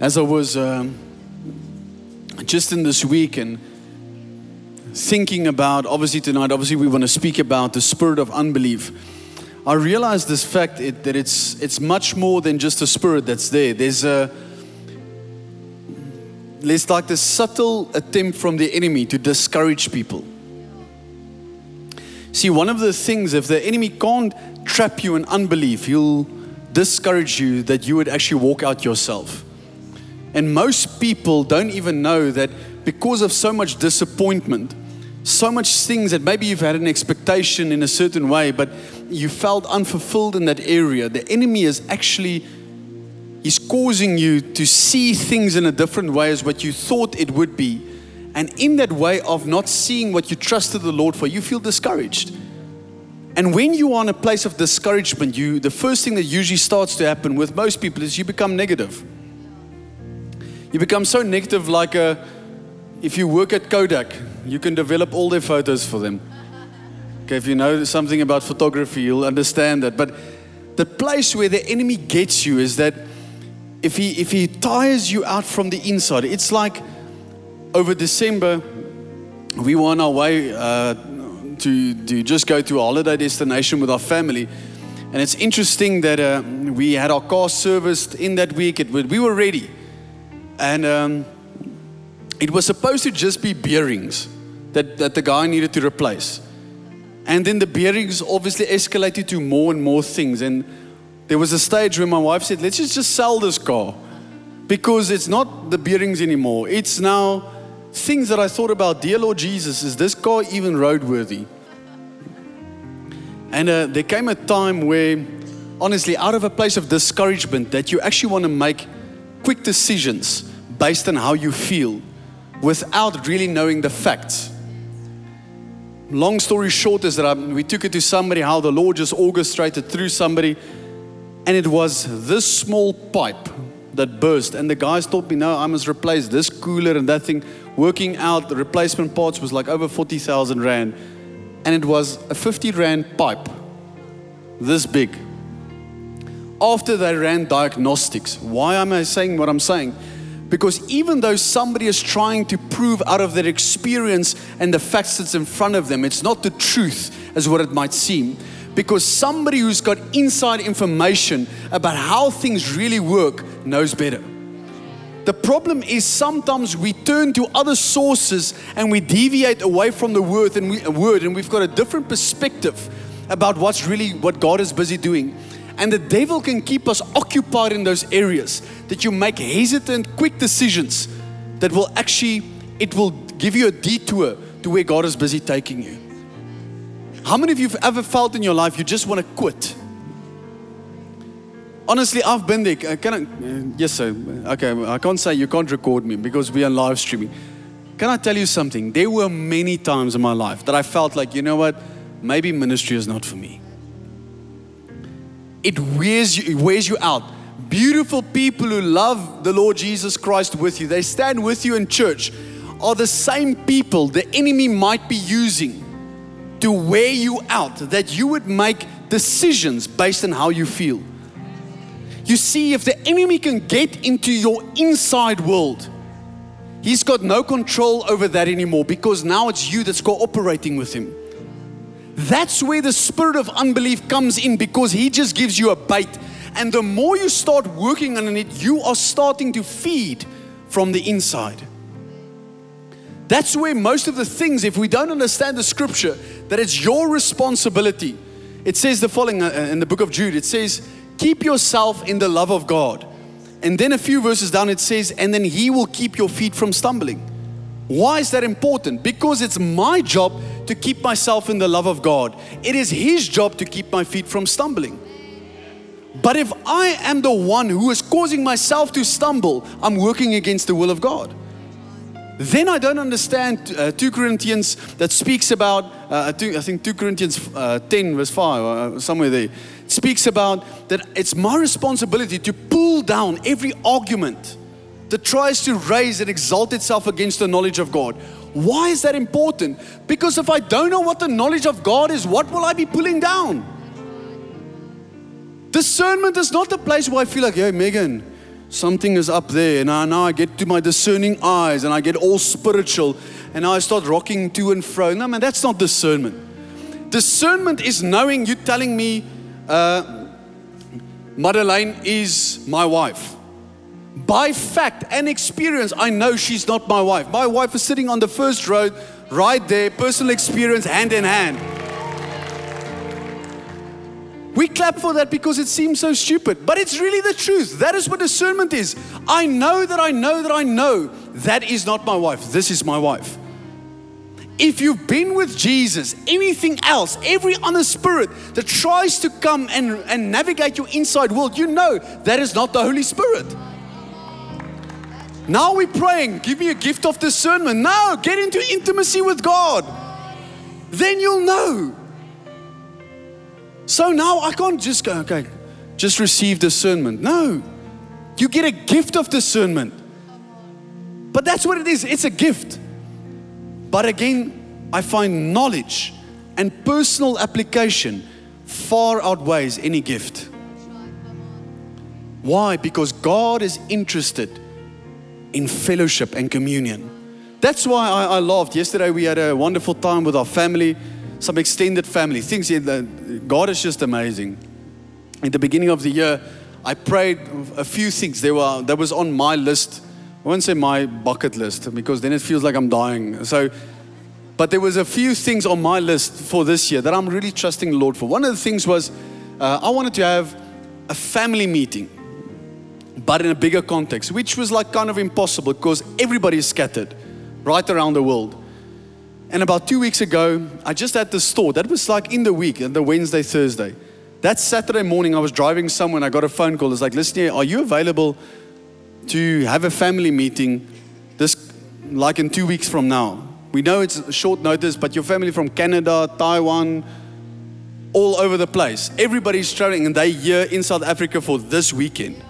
as I was um, just in this week and thinking about, obviously tonight, obviously we want to speak about the spirit of unbelief. I realized this fact it, that it's it's much more than just a spirit that's there. There's a there's like this subtle attempt from the enemy to discourage people. See, one of the things, if the enemy can't trap you in unbelief, he'll discourage you that you would actually walk out yourself. And most people don't even know that because of so much disappointment, so much things that maybe you've had an expectation in a certain way, but you felt unfulfilled in that area, the enemy is actually he's causing you to see things in a different way as what you thought it would be. And in that way of not seeing what you trusted the Lord for, you feel discouraged. And when you are in a place of discouragement, you the first thing that usually starts to happen with most people is you become negative. You become so negative, like a, if you work at Kodak, you can develop all their photos for them. Okay, if you know something about photography, you'll understand that. But the place where the enemy gets you is that if he if he tires you out from the inside, it's like over December, we were on our way uh, to to just go to a holiday destination with our family, and it's interesting that uh, we had our car serviced in that week. It, we were ready. And um, it was supposed to just be bearings that, that the guy needed to replace. And then the bearings obviously escalated to more and more things. And there was a stage where my wife said, Let's just, just sell this car because it's not the bearings anymore. It's now things that I thought about. Dear Lord Jesus, is this car even roadworthy? And uh, there came a time where, honestly, out of a place of discouragement, that you actually want to make quick decisions based on how you feel without really knowing the facts. Long story short is that I, we took it to somebody, how the Lord just orchestrated through somebody, and it was this small pipe that burst. And the guys told me, no, I must replace this cooler and that thing. Working out the replacement parts was like over 40,000 Rand. And it was a 50 Rand pipe, this big after they ran diagnostics. Why am I saying what I'm saying? Because even though somebody is trying to prove out of their experience and the facts that's in front of them, it's not the truth as what it might seem. Because somebody who's got inside information about how things really work knows better. The problem is sometimes we turn to other sources and we deviate away from the word and, we, word and we've got a different perspective about what's really what God is busy doing. And the devil can keep us occupied in those areas that you make hesitant, quick decisions that will actually, it will give you a detour to where God is busy taking you. How many of you have ever felt in your life you just want to quit? Honestly, I've been there. Can I? Uh, yes, sir. Okay, I can't say you can't record me because we are live streaming. Can I tell you something? There were many times in my life that I felt like, you know what? Maybe ministry is not for me it wears you, it wears you out. Beautiful people who love the Lord Jesus Christ with you, they stand with you in church, are the same people the enemy might be using to wear you out, that you would make decisions based on how you feel. You see, if the enemy can get into your inside world, he's got no control over that anymore because now it's you that's cooperating with him. That's where the spirit of unbelief comes in because he just gives you a bait. And the more you start working on it, you are starting to feed from the inside. That's where most of the things, if we don't understand the scripture, that it's your responsibility. It says the following uh, in the book of Jude it says, Keep yourself in the love of God. And then a few verses down it says, And then He will keep your feet from stumbling. Why is that important? Because it's my job to keep myself in the love of God. It is His job to keep my feet from stumbling. But if I am the one who is causing myself to stumble, I'm working against the will of God. Then I don't understand uh, 2 Corinthians that speaks about, uh, I think 2 Corinthians uh, 10, verse 5, uh, somewhere there, speaks about that it's my responsibility to pull down every argument that tries to raise and exalt itself against the knowledge of God. Why is that important? Because if I don't know what the knowledge of God is, what will I be pulling down? Discernment is not the place where I feel like, hey, Megan, something is up there. And I, now I get to my discerning eyes and I get all spiritual and I start rocking to and fro. No, man, that's not discernment. Discernment is knowing you telling me, uh, Madeleine is my wife. By fact and experience, I know she's not my wife. My wife is sitting on the first row, right there, personal experience, hand in hand. We clap for that because it seems so stupid, but it's really the truth. That is what discernment is. I know that I know that I know that is not my wife. This is my wife. If you've been with Jesus, anything else, every other spirit that tries to come and, and navigate your inside world, you know that is not the Holy Spirit. Now we're praying, give me a gift of discernment. Now get into intimacy with God. Then you'll know. So now I can't just go, okay, just receive discernment. No, you get a gift of discernment. But that's what it is it's a gift. But again, I find knowledge and personal application far outweighs any gift. Why? Because God is interested in fellowship and communion. That's why I, I loved. Yesterday we had a wonderful time with our family some extended family. Things here, God is just amazing. In the beginning of the year, I prayed a few things. They were that was on my list. I won't say my bucket list because then it feels like I'm dying. So, but there was a few things on my list for this year that I'm really trusting the Lord for. One of the things was uh, I wanted to have a family meeting, but in a bigger context, which was like kind of impossible because everybody is scattered right around the world. And about two weeks ago, I just had this thought. That was like in the week, the Wednesday, Thursday. That Saturday morning, I was driving somewhere and I got a phone call. It's like, listen here, are you available to have a family meeting this, like in two weeks from now? We know it's short notice, but your family from Canada, Taiwan, all over the place. Everybody's traveling and they're here in South Africa for this weekend.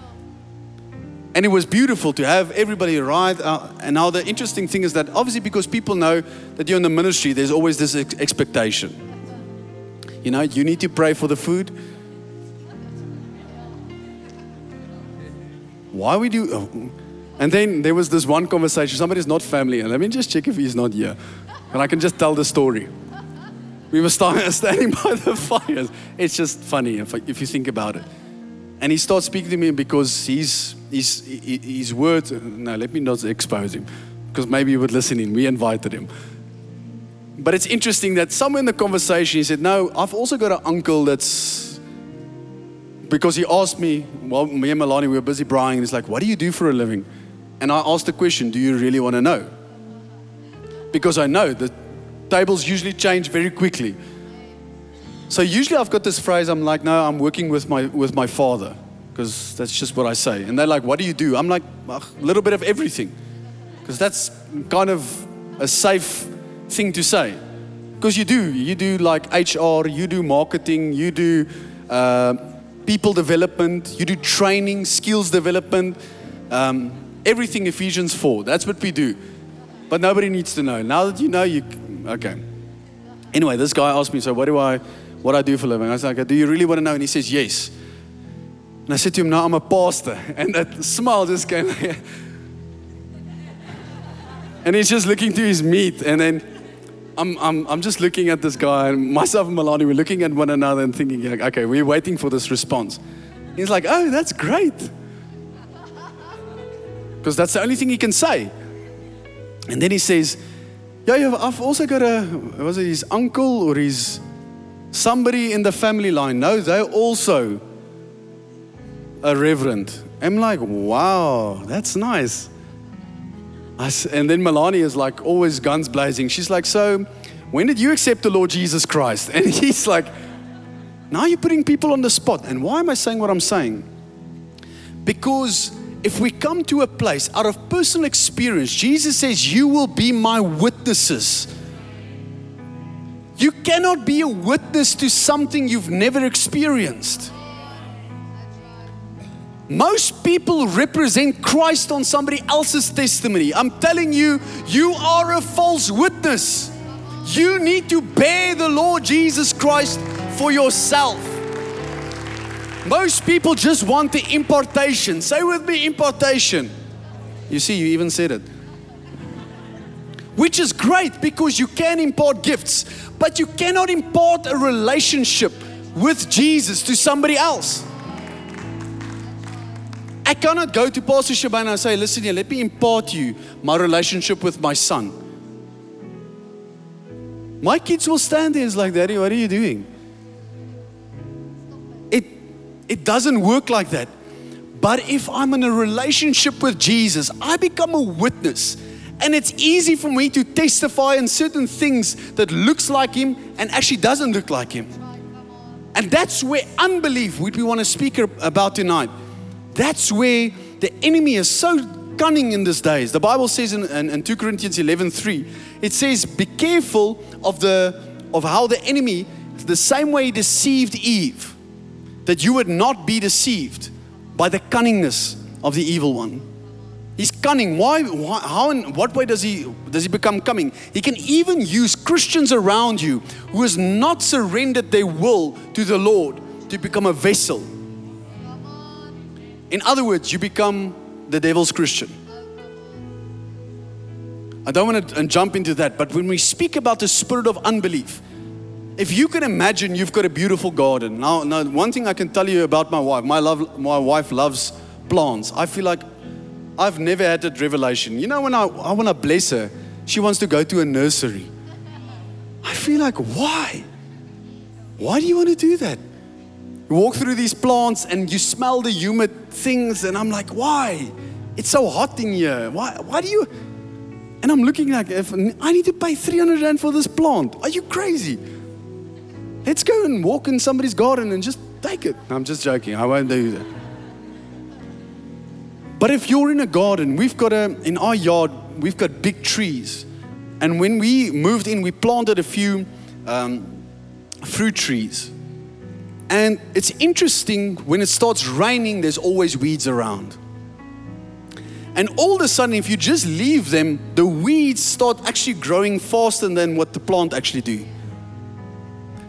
And it was beautiful to have everybody arrive. Uh, and now the interesting thing is that obviously because people know that you're in the ministry, there's always this ex- expectation. You know, you need to pray for the food. Why we do? Oh. And then there was this one conversation. Somebody's not family, and let me just check if he's not here, and I can just tell the story. We were standing by the fires. It's just funny if, if you think about it. And he starts speaking to me because he's his, his words, no, let me not expose him, because maybe he would listen in. We invited him. But it's interesting that somewhere in the conversation he said, No, I've also got an uncle that's. Because he asked me, well, me and Melanie, we were busy buying, he's like, What do you do for a living? And I asked the question, Do you really want to know? Because I know the tables usually change very quickly. So usually I've got this phrase, I'm like, No, I'm working with my, with my father because that's just what I say. And they're like, What do you do? I'm like, A little bit of everything. Because that's kind of a safe thing to say. Because you do. You do like HR, you do marketing, you do uh, people development, you do training, skills development, um, everything Ephesians 4. That's what we do. But nobody needs to know. Now that you know, you. Okay. Anyway, this guy asked me, So, what do I. What I do for a living. I was like, Do you really want to know? And he says, Yes. And I said to him, No, I'm a pastor. And that smile just came. and he's just looking to his meat. And then I'm, I'm, I'm just looking at this guy, and myself and Melanie, we're looking at one another and thinking, like, okay, we're waiting for this response. He's like, oh, that's great. Because that's the only thing he can say. And then he says, yeah, I've also got a, was it his uncle or his somebody in the family line? No, they're also a reverend. I'm like, wow, that's nice. and then Melanie is like, always guns blazing. She's like, so when did you accept the Lord Jesus Christ? And he's like, now you're putting people on the spot. And why am I saying what I'm saying? Because if we come to a place out of personal experience, Jesus says, You will be my witnesses. You cannot be a witness to something you've never experienced. Most people represent Christ on somebody else's testimony. I'm telling you, you are a false witness. You need to bear the Lord Jesus Christ for yourself. Most people just want the importation. Say with me, importation. You see, you even said it. Which is great because you can import gifts, but you cannot import a relationship with Jesus to somebody else. I cannot go to Pastor Shabana and say, listen here, let me impart you my relationship with my son. My kids will stand there and like, Daddy, what are you doing? It, it doesn't work like that. But if I'm in a relationship with Jesus, I become a witness. And it's easy for me to testify in certain things that looks like him and actually doesn't look like him. And that's where unbelief, which we want to speak about tonight, that's where the enemy is so cunning in these days. The Bible says in, in, in 2 Corinthians 11 3, it says, Be careful of, the, of how the enemy, the same way he deceived Eve, that you would not be deceived by the cunningness of the evil one. He's cunning. Why, why, how and what way does he does he become cunning? He can even use Christians around you who has not surrendered their will to the Lord to become a vessel. In other words, you become the devil's Christian. I don't want to jump into that, but when we speak about the spirit of unbelief, if you can imagine you've got a beautiful garden. Now, now one thing I can tell you about my wife, my love my wife loves plants. I feel like I've never had that revelation. You know, when I, I want to bless her, she wants to go to a nursery. I feel like, why? Why do you want to do that? You walk through these plants and you smell the humid things, and I'm like, why? It's so hot in here. Why, why do you? And I'm looking like, if I need to pay 300 Rand for this plant. Are you crazy? Let's go and walk in somebody's garden and just take it. I'm just joking. I won't do that. But if you're in a garden, we've got a, in our yard, we've got big trees. And when we moved in, we planted a few um, fruit trees. And it's interesting when it starts raining, there's always weeds around. And all of a sudden, if you just leave them, the weeds start actually growing faster than what the plant actually do.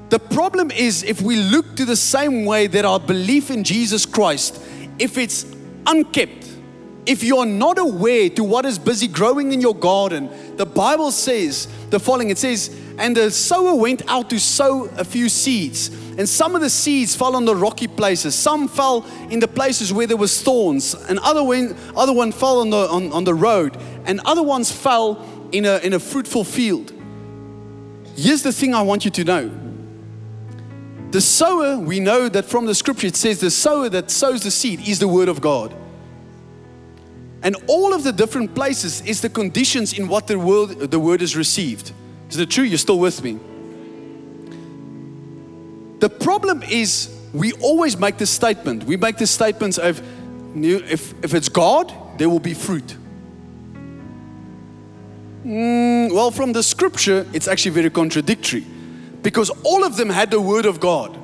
The problem is if we look to the same way that our belief in Jesus Christ, if it's unkept, if you're not aware to what is busy growing in your garden, the Bible says the following it says, And the sower went out to sow a few seeds. And some of the seeds fell on the rocky places. Some fell in the places where there was thorns. And other one, other one fell on the, on, on the road. And other ones fell in a, in a fruitful field. Here's the thing I want you to know. The sower, we know that from the scripture it says the sower that sows the seed is the word of God. And all of the different places is the conditions in what the word, the word is received. Is it true? You're still with me? The problem is we always make this statement. We make the statements of if, if it's God, there will be fruit. Mm, well, from the scripture, it's actually very contradictory because all of them had the word of God.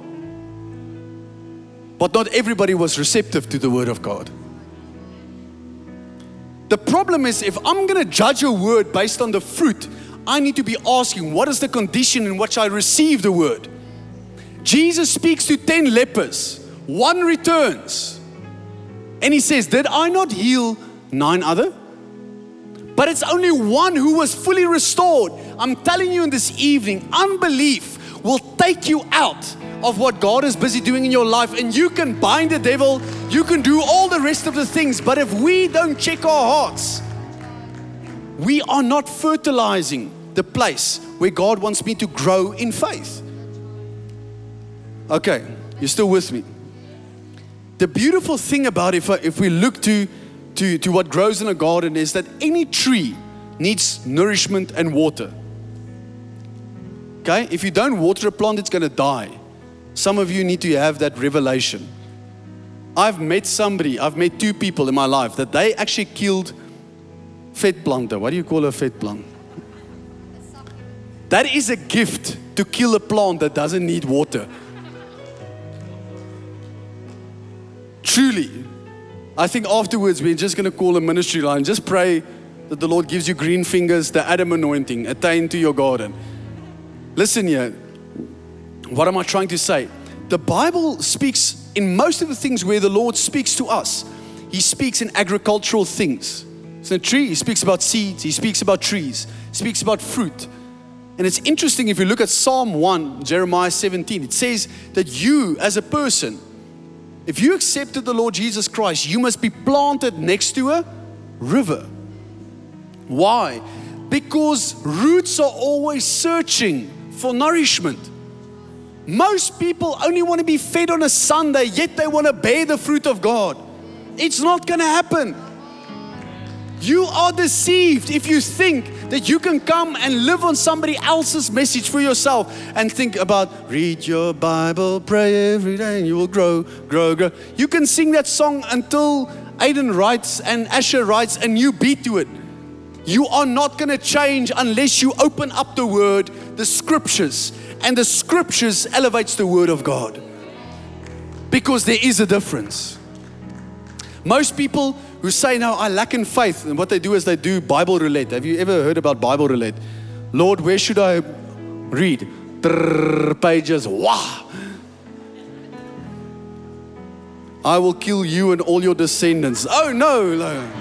But not everybody was receptive to the word of God. The problem is, if I'm going to judge a word based on the fruit, I need to be asking, what is the condition in which I receive the word? Jesus speaks to 10 lepers, one returns. And he says, Did I not heal nine other? But it's only one who was fully restored. I'm telling you in this evening, unbelief will take you out of what God is busy doing in your life, and you can bind the devil, you can do all the rest of the things. But if we don't check our hearts, we are not fertilizing the place where God wants me to grow in faith. Okay, you're still with me. The beautiful thing about if, if we look to, to, to what grows in a garden is that any tree needs nourishment and water. Okay, if you don't water a plant, it's going to die. Some of you need to have that revelation. I've met somebody, I've met two people in my life that they actually killed vetplante. What do you call a vetplant? That is a gift to kill a plant that doesn't need water. Truly, I think afterwards we're just going to call a ministry line. Just pray that the Lord gives you green fingers, the Adam anointing, attain to your garden. Listen here, what am I trying to say? The Bible speaks in most of the things where the Lord speaks to us, He speaks in agricultural things. So, a tree, He speaks about seeds, He speaks about trees, He speaks about fruit. And it's interesting if you look at Psalm 1, Jeremiah 17, it says that you, as a person, if you accepted the Lord Jesus Christ, you must be planted next to a river. Why? Because roots are always searching for nourishment. Most people only want to be fed on a Sunday, yet they want to bear the fruit of God. It's not going to happen. You are deceived if you think that you can come and live on somebody else's message for yourself and think about read your Bible, pray every day, and you will grow, grow, grow. You can sing that song until Aiden writes and Asher writes a new beat to it. You are not going to change unless you open up the word, the scriptures, and the scriptures elevates the word of God. Because there is a difference. Most people who say, No, I lack in faith, and what they do is they do Bible roulette. Have you ever heard about Bible roulette? Lord, where should I read? Trrr, pages, wow. I will kill you and all your descendants. Oh no, no.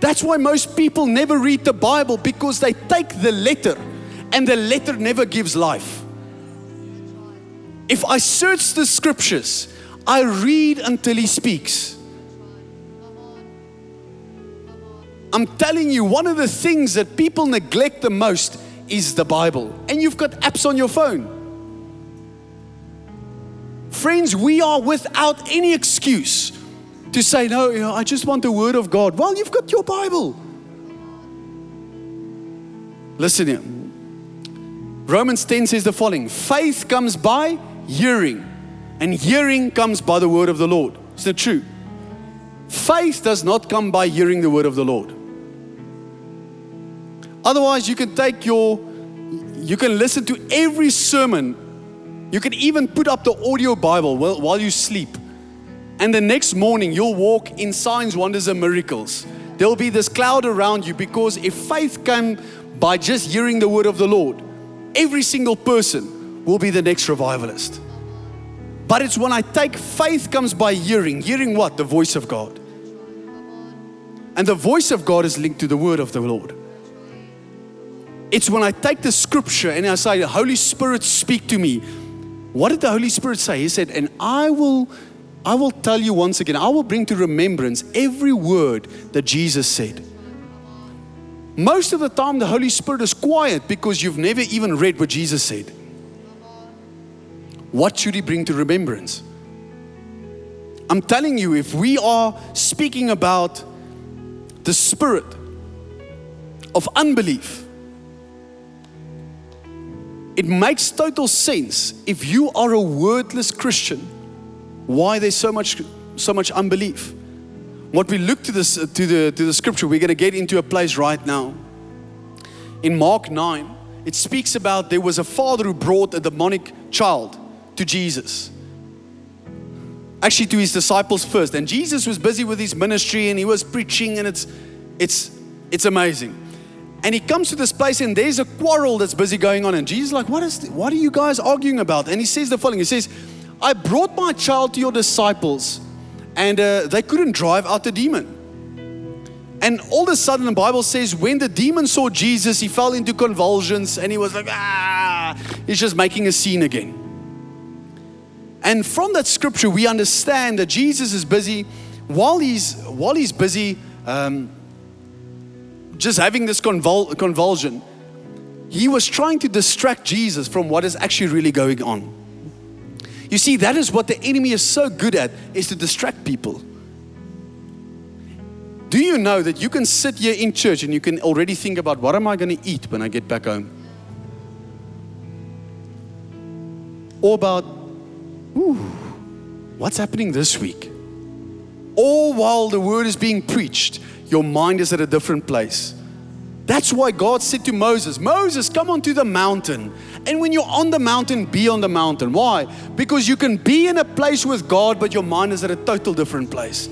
That's why most people never read the Bible because they take the letter and the letter never gives life. If I search the scriptures, I read until He speaks. I'm telling you, one of the things that people neglect the most is the Bible. And you've got apps on your phone. Friends, we are without any excuse to say, no, you know, I just want the Word of God. Well, you've got your Bible. Listen here. Romans 10 says the following faith comes by hearing, and hearing comes by the Word of the Lord. Is that true? Faith does not come by hearing the Word of the Lord. Otherwise, you can take your, you can listen to every sermon. You can even put up the audio Bible while, while you sleep. And the next morning, you'll walk in signs, wonders, and miracles. There'll be this cloud around you because if faith came by just hearing the word of the Lord, every single person will be the next revivalist. But it's when I take faith comes by hearing. Hearing what? The voice of God. And the voice of God is linked to the word of the Lord. It's when I take the scripture and I say, Holy Spirit, speak to me. What did the Holy Spirit say? He said, And I will I will tell you once again, I will bring to remembrance every word that Jesus said. Most of the time, the Holy Spirit is quiet because you've never even read what Jesus said. What should He bring to remembrance? I'm telling you, if we are speaking about the spirit of unbelief, it makes total sense if you are a wordless Christian, why there's so much so much unbelief. What we look to this to the to the scripture, we're going to get into a place right now. In Mark 9, it speaks about there was a father who brought a demonic child to Jesus. Actually, to his disciples first. And Jesus was busy with his ministry and he was preaching, and it's it's it's amazing. And he comes to this place and there's a quarrel that's busy going on. And Jesus like, what, is what are you guys arguing about? And he says the following He says, I brought my child to your disciples and uh, they couldn't drive out the demon. And all of a sudden, the Bible says, when the demon saw Jesus, he fell into convulsions and he was like, ah, he's just making a scene again. And from that scripture, we understand that Jesus is busy, while he's, while he's busy, um, just having this convul- convulsion, he was trying to distract Jesus from what is actually really going on. You see, that is what the enemy is so good at, is to distract people. Do you know that you can sit here in church and you can already think about what am I going to eat when I get back home? Or about, ooh, what's happening this week? All while the word is being preached, your mind is at a different place. That's why God said to Moses, Moses, come onto the mountain. And when you're on the mountain, be on the mountain. Why? Because you can be in a place with God, but your mind is at a total different place.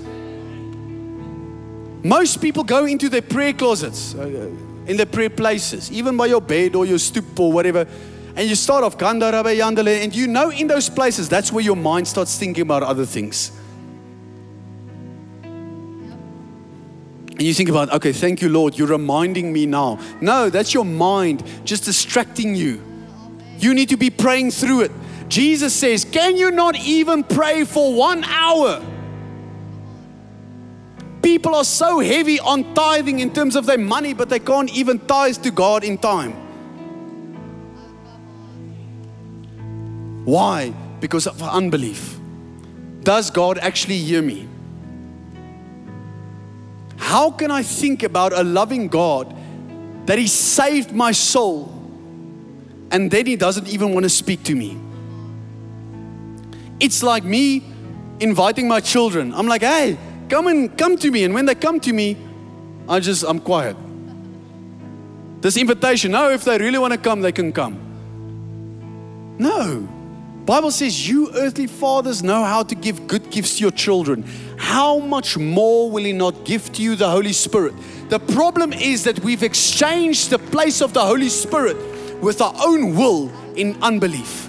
Most people go into their prayer closets, uh, in their prayer places, even by your bed or your stoop or whatever, and you start off and you know in those places that's where your mind starts thinking about other things. And you think about, okay, thank you, Lord, you're reminding me now. No, that's your mind just distracting you. You need to be praying through it. Jesus says, Can you not even pray for one hour? People are so heavy on tithing in terms of their money, but they can't even tithe to God in time. Why? Because of unbelief. Does God actually hear me? How can I think about a loving God that He saved my soul and then He doesn't even want to speak to me? It's like me inviting my children. I'm like, hey, come and come to me. And when they come to me, I just, I'm quiet. This invitation, no, if they really want to come, they can come. No. Bible says you earthly fathers know how to give good gifts to your children. How much more will he not give to you the Holy Spirit? The problem is that we've exchanged the place of the Holy Spirit with our own will in unbelief.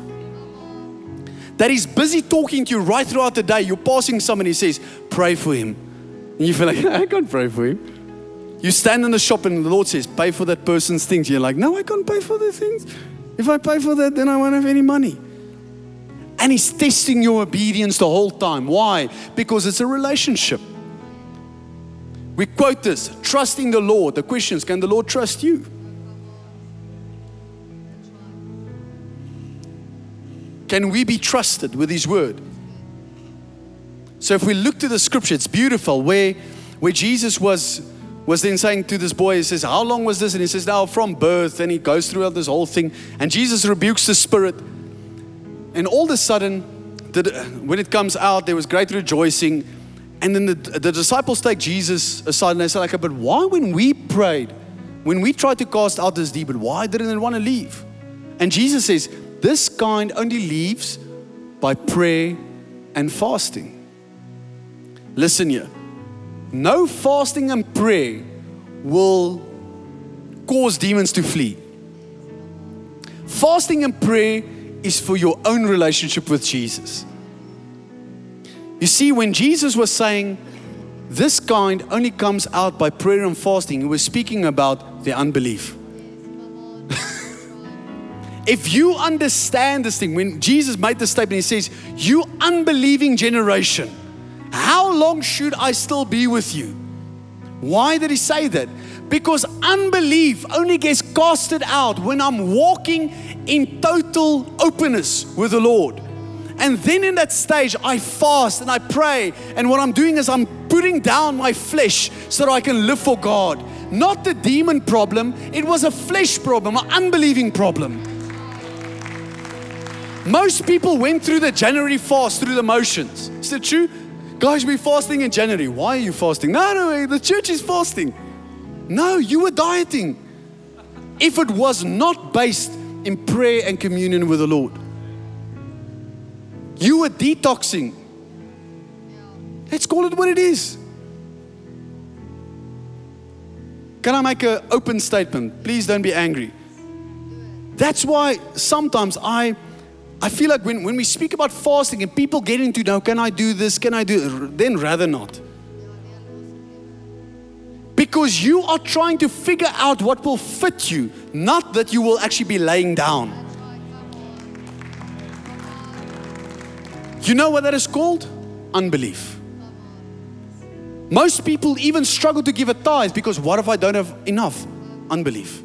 That he's busy talking to you right throughout the day. You're passing someone, he says, Pray for him. And you feel like, I can't pray for him. You stand in the shop and the Lord says, Pay for that person's things. You're like, No, I can't pay for the things. If I pay for that, then I won't have any money. And He's testing your obedience the whole time. Why? Because it's a relationship. We quote this trusting the Lord. The question is can the Lord trust you? Can we be trusted with His word? So if we look to the scripture, it's beautiful where, where Jesus was, was then saying to this boy, he says, How long was this? And he says, Now from birth. And he goes through this whole thing. And Jesus rebukes the spirit. And all of a sudden, the, when it comes out, there was great rejoicing. And then the, the disciples take Jesus aside and they say, like, but why when we prayed, when we tried to cast out this demon, why didn't it want to leave? And Jesus says, this kind only leaves by prayer and fasting. Listen here. No fasting and prayer will cause demons to flee. Fasting and prayer is for your own relationship with Jesus. You see, when Jesus was saying, this kind only comes out by prayer and fasting, he was speaking about the unbelief. if you understand this thing, when Jesus made the statement, he says, You unbelieving generation, how long should I still be with you? Why did he say that? Because unbelief only gets casted out when I'm walking in total openness with the Lord. And then in that stage, I fast and I pray. And what I'm doing is I'm putting down my flesh so that I can live for God. Not the demon problem, it was a flesh problem, an unbelieving problem. Most people went through the January fast through the motions. Is that true? Guys, we're fasting in January. Why are you fasting? No, no, the church is fasting. No, you were dieting. If it was not based in prayer and communion with the Lord, you were detoxing. Let's call it what it is. Can I make an open statement? Please don't be angry. That's why sometimes I I feel like when, when we speak about fasting and people get into now, can I do this? Can I do then rather not. Because you are trying to figure out what will fit you, not that you will actually be laying down. You know what that is called? Unbelief. Most people even struggle to give a tithe because what if I don't have enough? Unbelief.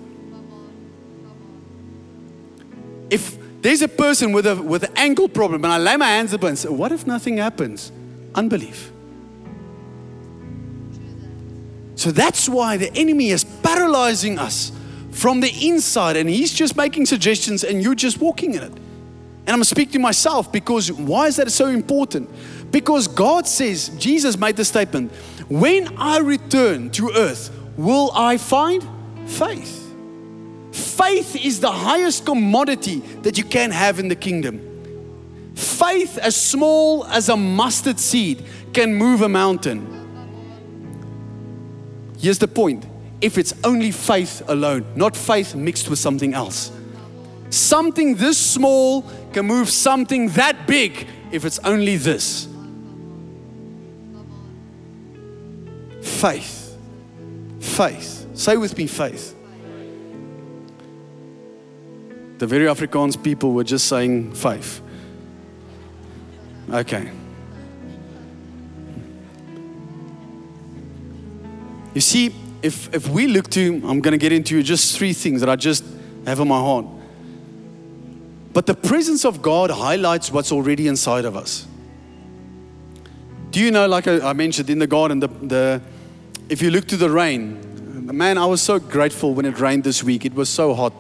If there's a person with a with an ankle problem and I lay my hands up and say, What if nothing happens? Unbelief. So that's why the enemy is paralyzing us from the inside and he's just making suggestions and you're just walking in it. And I'm speaking to myself because why is that so important? Because God says, Jesus made the statement, when I return to earth, will I find faith? Faith is the highest commodity that you can have in the kingdom. Faith, as small as a mustard seed, can move a mountain. Here's the point if it's only faith alone, not faith mixed with something else. Something this small can move something that big if it's only this. Faith. Faith. Say with me, faith. The very Afrikaans people were just saying faith. Okay. You see, if, if we look to, I'm going to get into just three things that I just have in my heart. But the presence of God highlights what's already inside of us. Do you know, like I, mentioned in the garden, the, the, if you look to the rain, man, I was so grateful when it rained this week. It was so hot.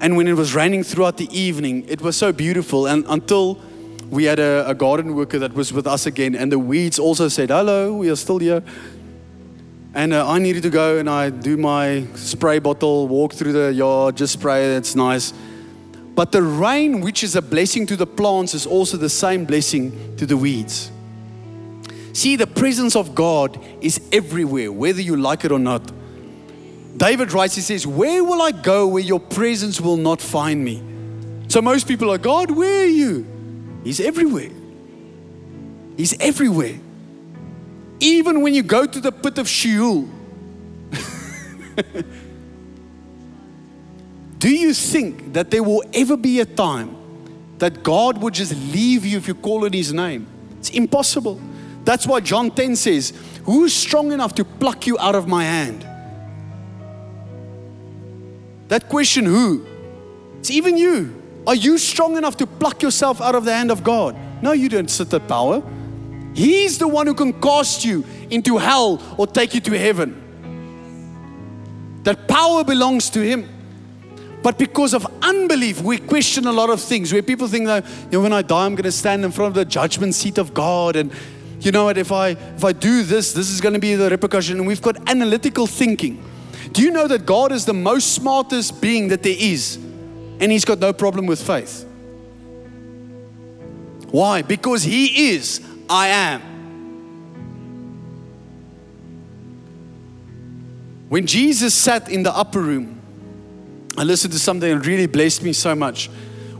And when it was raining throughout the evening, it was so beautiful. And until we had a, a garden worker that was with us again, and the weeds also said, Hello, we are still here. And uh, I needed to go and I do my spray bottle, walk through the yard, just spray, it's nice. But the rain, which is a blessing to the plants, is also the same blessing to the weeds. See, the presence of God is everywhere, whether you like it or not. David writes, he says, Where will I go where your presence will not find me? So most people are, God, where are you? He's everywhere. He's everywhere. Even when you go to the pit of Sheol, do you think that there will ever be a time that God would just leave you if you call on His name? It's impossible. That's why John 10 says, Who's strong enough to pluck you out of my hand? That question, who? It's even you. Are you strong enough to pluck yourself out of the hand of God? No, you don't sit at power. He's the one who can cast you into hell or take you to heaven. That power belongs to Him. But because of unbelief, we question a lot of things where people think that, you know, when I die, I'm going to stand in front of the judgment seat of God. And you know what, if I, if I do this, this is going to be the repercussion. And we've got analytical thinking. Do you know that God is the most smartest being that there is? And He's got no problem with faith. Why? Because He is I am. When Jesus sat in the upper room, I listened to something that really blessed me so much.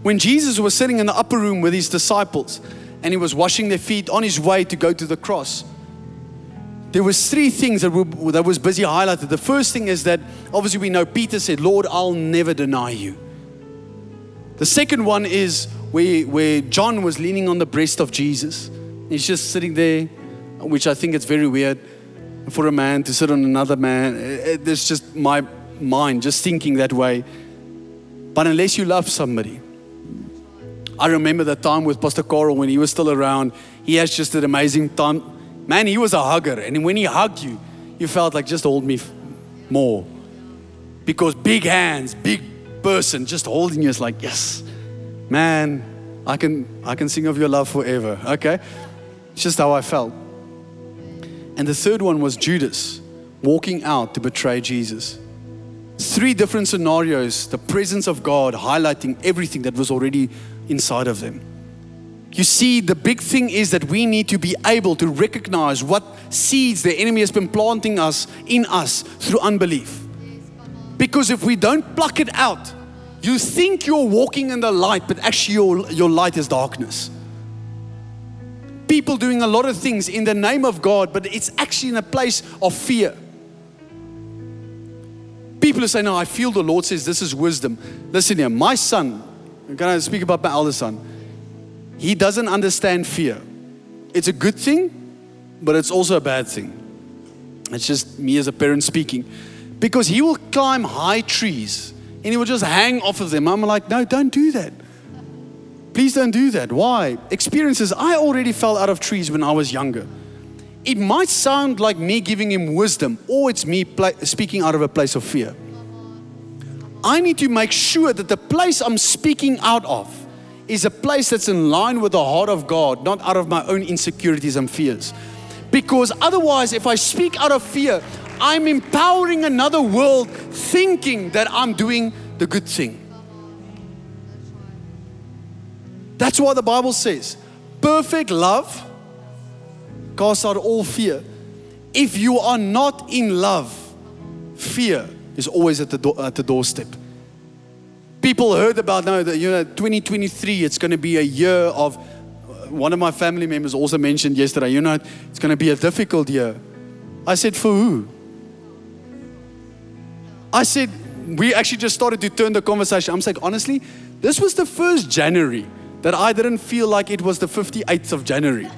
When Jesus was sitting in the upper room with his disciples and he was washing their feet on his way to go to the cross, there was three things that, were, that was busy highlighted. The first thing is that obviously we know Peter said, Lord, I'll never deny you. The second one is where, where John was leaning on the breast of Jesus. He's just sitting there, which I think is very weird for a man to sit on another man. Uh, uh, it's just my mind just thinking that way. But unless you love somebody, I remember that time with Pastor Carl when he was still around. He has just an amazing time. Man, he was a hugger. And when he hugged you, you felt like, just hold me more. Because big hands, big person, just holding you is like, yes, man, I can, I can sing of your love forever. Okay? It's just how I felt. And the third one was Judas walking out to betray Jesus. Three different scenarios, the presence of God highlighting everything that was already inside of them. You see, the big thing is that we need to be able to recognize what seeds the enemy has been planting us in us through unbelief. Because if we don't pluck it out, you think you're walking in the light, but actually your, your light is darkness people doing a lot of things in the name of God, but it's actually in a place of fear. People are saying, No, I feel the Lord says this is wisdom. Listen here, my son, can I speak about my elder son? He doesn't understand fear. It's a good thing, but it's also a bad thing. It's just me as a parent speaking. Because he will climb high trees and he will just hang off of them. I'm like, No, don't do that. Please don't do that. Why? Experiences. I already fell out of trees when I was younger. It might sound like me giving him wisdom, or it's me speaking out of a place of fear. I need to make sure that the place I'm speaking out of is a place that's in line with the heart of God, not out of my own insecurities and fears. Because otherwise, if I speak out of fear, I'm empowering another world thinking that I'm doing the good thing. That's why the Bible says perfect love casts out all fear. If you are not in love, fear is always at the, do- at the doorstep. people heard about now that you know 2023 it's going to be a year of uh, one of my family members also mentioned yesterday you know it's going to be a difficult year i said for who i said we actually just started to turn the conversation i'm saying honestly this was the first january that i didn't feel like it was the 58th of january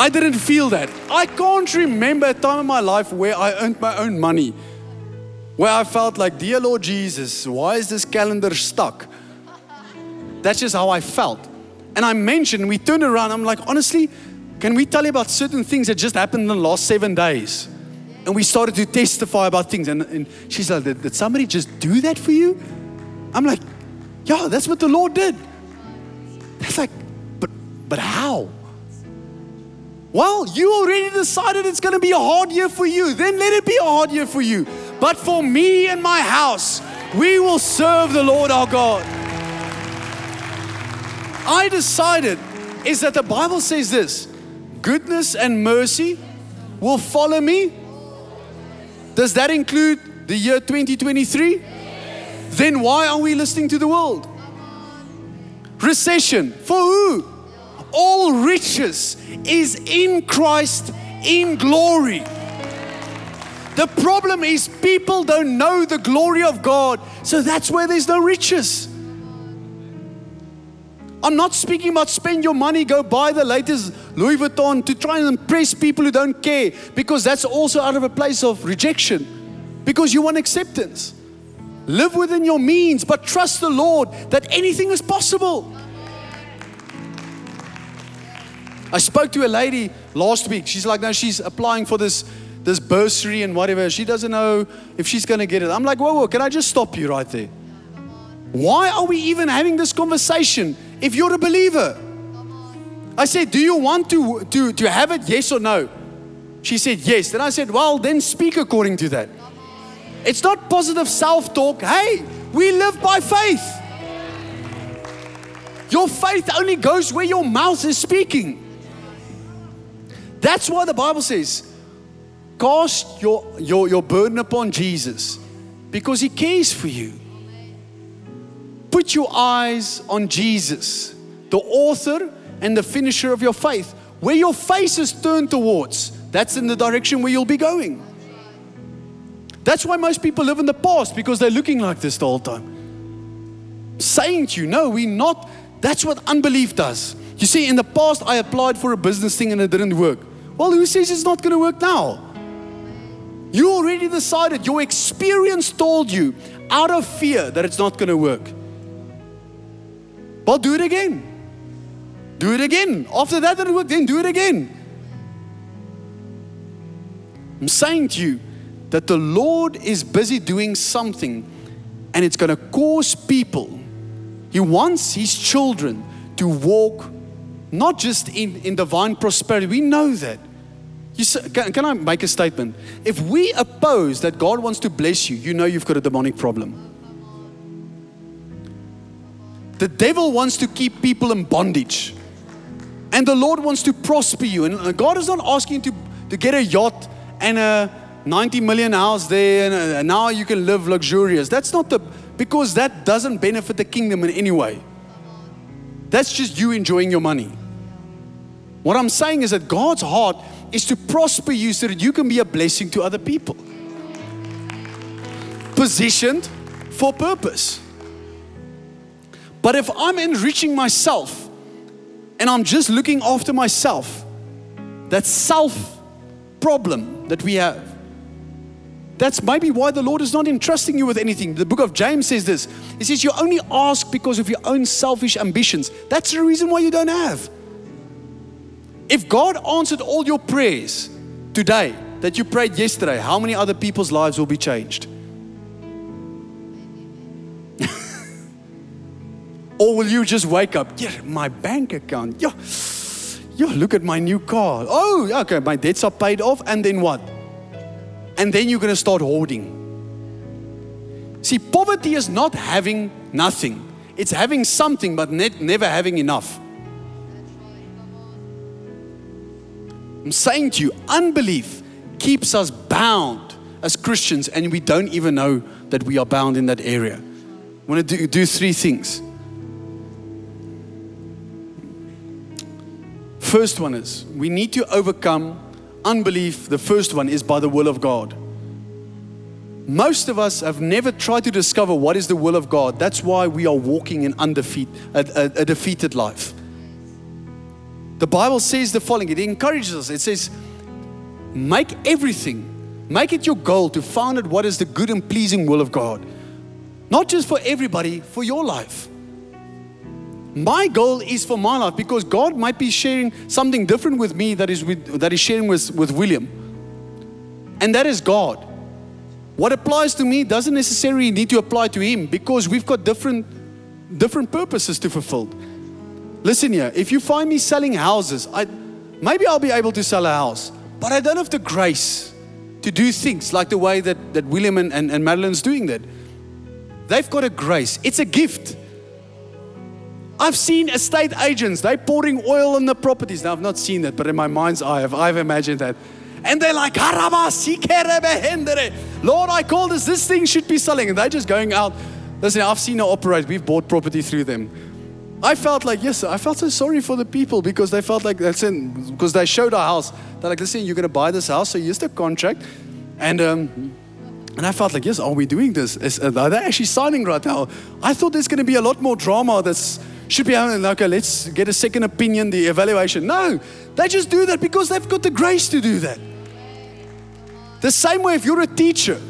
I didn't feel that. I can't remember a time in my life where I earned my own money where I felt like, Dear Lord Jesus, why is this calendar stuck? That's just how I felt. And I mentioned, we turned around, I'm like, honestly, can we tell you about certain things that just happened in the last seven days? And we started to testify about things. And, and she's like, did, did somebody just do that for you? I'm like, yeah, that's what the Lord did. That's like, but but how? Well, you already decided it's going to be a hard year for you. Then let it be a hard year for you. But for me and my house, we will serve the Lord our God. I decided is that the Bible says this goodness and mercy will follow me. Does that include the year 2023? Then why are we listening to the world? Recession. For who? All riches is in Christ in glory. The problem is people don't know the glory of God, so that's where there's no riches. I'm not speaking about spend your money, go buy the latest Louis Vuitton to try and impress people who don't care, because that's also out of a place of rejection, because you want acceptance. Live within your means, but trust the Lord that anything is possible. I spoke to a lady last week. She's like, no, she's applying for this this bursary and whatever. She doesn't know if she's going to get it. I'm like, whoa, whoa, can I just stop you right there? Why are we even having this conversation if you're a believer? I said, do you want to, to, to have it, yes or no? She said, yes. Then I said, well, then speak according to that. It's not positive self talk. Hey, we live by faith. Your faith only goes where your mouth is speaking. That's why the Bible says, Cast your, your, your burden upon Jesus because He cares for you. Put your eyes on Jesus, the author and the finisher of your faith. Where your face is turned towards, that's in the direction where you'll be going. That's why most people live in the past because they're looking like this the whole time. Saying to you, no, we're not. That's what unbelief does. You see, in the past, I applied for a business thing and it didn't work. Well, who says it's not going to work now? You already decided, your experience told you out of fear that it's not going to work. Well, do it again. Do it again. After that didn't work, then do it again. I'm saying to you that the Lord is busy doing something and it's going to cause people. He wants His children to walk not just in, in divine prosperity. We know that. You can, can I make a statement? If we oppose that God wants to bless you, you know you've got a demonic problem. The devil wants to keep people in bondage. And the Lord wants to prosper you. And uh, God is not asking you to, to get a yacht and a 90 million house there uh, and now you can live luxurious. That's not the, because that doesn't benefit the kingdom in any way. That's just you enjoying your money. What I'm saying is that God's heart is to prosper you so that you can be a blessing to other people. Positioned for purpose. But if I'm enriching myself and I'm just looking after myself, that self problem that we have, that's maybe why the Lord is not entrusting you with anything. The book of James says this He says, You only ask because of your own selfish ambitions. That's the reason why you don't have. If God answered all your prayers today that you prayed yesterday, how many other people's lives will be changed? or will you just wake up, yeah, my bank account, yeah, yeah, look at my new car. Oh, okay, my debts are paid off, and then what? And then you're going to start hoarding. See, poverty is not having nothing. It's having something but never having enough. I'm saying to you, unbelief keeps us bound as Christians and we don't even know that we are bound in that area. I want to do, do three things. First one is we need to overcome unbelief. The first one is by the will of God. Most of us have never tried to discover what is the will of God. That's why we are walking in undefeat, a, a, a defeated life. The Bible says the following it encourages us. It says, Make everything, make it your goal to find out what is the good and pleasing will of God. Not just for everybody, for your life. My goal is for my life because God might be sharing something different with me that is with, that is sharing with, with William. And that is God. What applies to me doesn't necessarily need to apply to him because we've got different different purposes to fulfill. Listen here, if you find me selling houses, I maybe I'll be able to sell a house, but I don't have the grace to do things like the way that, that William and, and, and Madeline's doing that. They've got a grace. It's a gift. I've seen estate agents, they're pouring oil on the properties. Now, I've not seen that, but in my mind's eye, I've, I've imagined that. And they're like, Lord, I call this, this thing should be selling. And they're just going out. Listen, I've seen her operate. We've bought property through them. I felt like, yes, I felt so sorry for the people because they felt like, listen, because they showed our house. They're like, listen, you're going to buy this house, so here's the contract. And, um, and I felt like, yes, are we doing this? Is, are they actually signing right now? I thought there's going to be a lot more drama that's should be having, okay, let's get a second opinion, the evaluation. No, they just do that because they've got the grace to do that. The same way, if you're a teacher,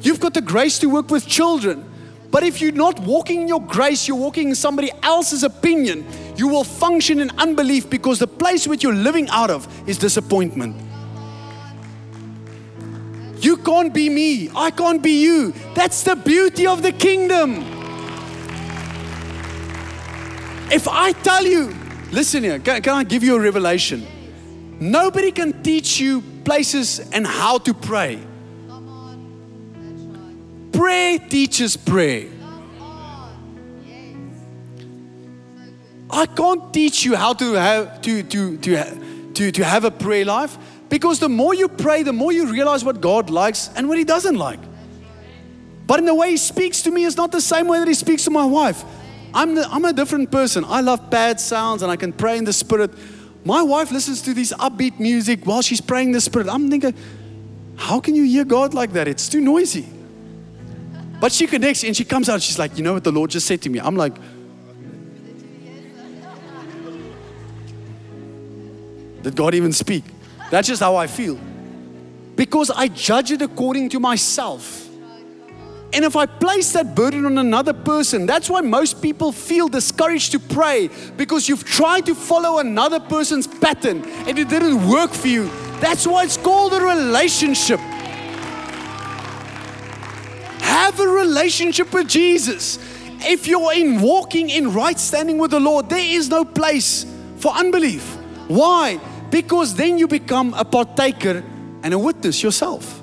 you've got the grace to work with children. But if you're not walking in your grace, you're walking in somebody else's opinion, you will function in unbelief because the place which you're living out of is disappointment. You can't be me. I can't be you. That's the beauty of the kingdom. If I tell you, listen here, can, can I give you a revelation? Nobody can teach you places and how to pray. Prayer teaches prayer. I can't teach you how to have to, to, to, to, to have a prayer life because the more you pray, the more you realize what God likes and what He doesn't like. But in the way He speaks to me is not the same way that He speaks to my wife. I'm, the, I'm a different person. I love bad sounds and I can pray in the spirit. My wife listens to this upbeat music while she's praying in the spirit. I'm thinking, how can you hear God like that? It's too noisy. But she connects and she comes out. She's like, you know what the Lord just said to me? I'm like, did God even speak? That's just how I feel. Because I judge it according to myself. And if I place that burden on another person, that's why most people feel discouraged to pray because you've tried to follow another person's pattern and it didn't work for you. That's why it's called a relationship. Have a relationship with Jesus. If you're in walking in right standing with the Lord, there is no place for unbelief. Why? Because then you become a partaker and a witness yourself.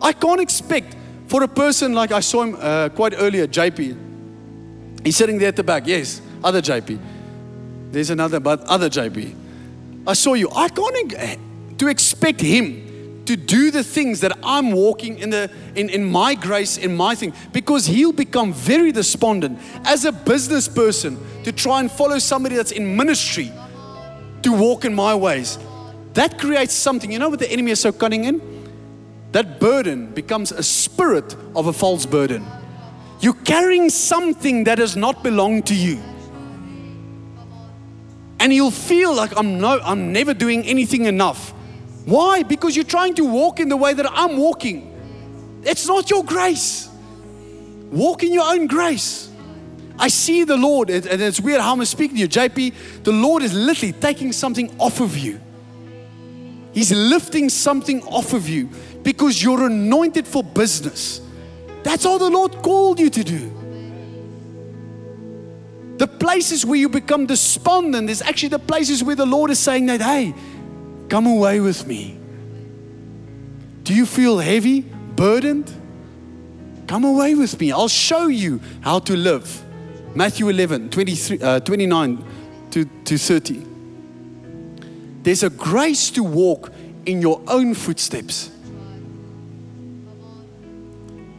I can't expect for a person like I saw him uh, quite earlier, JP, he's sitting there at the back. Yes, other JP. There's another, but other JP. I saw you. I can't to expect him to do the things that I'm walking in the in, in my grace, in my thing, because he'll become very despondent as a business person to try and follow somebody that's in ministry to walk in my ways. That creates something. You know what the enemy is so cunning in? That burden becomes a spirit of a false burden. You're carrying something that does not belong to you. And you'll feel like I'm no I'm never doing anything enough. Why? Because you're trying to walk in the way that I'm walking. It's not your grace. Walk in your own grace. I see the Lord, and it's weird how I'm speaking to you, JP. The Lord is literally taking something off of you. He's lifting something off of you because you're anointed for business. That's all the Lord called you to do. The places where you become despondent is actually the places where the Lord is saying that, hey, come away with me. Do you feel heavy, burdened? Come away with me. I'll show you how to live. Matthew 11, 23, uh, 29 to, to 30. There's a grace to walk in your own footsteps.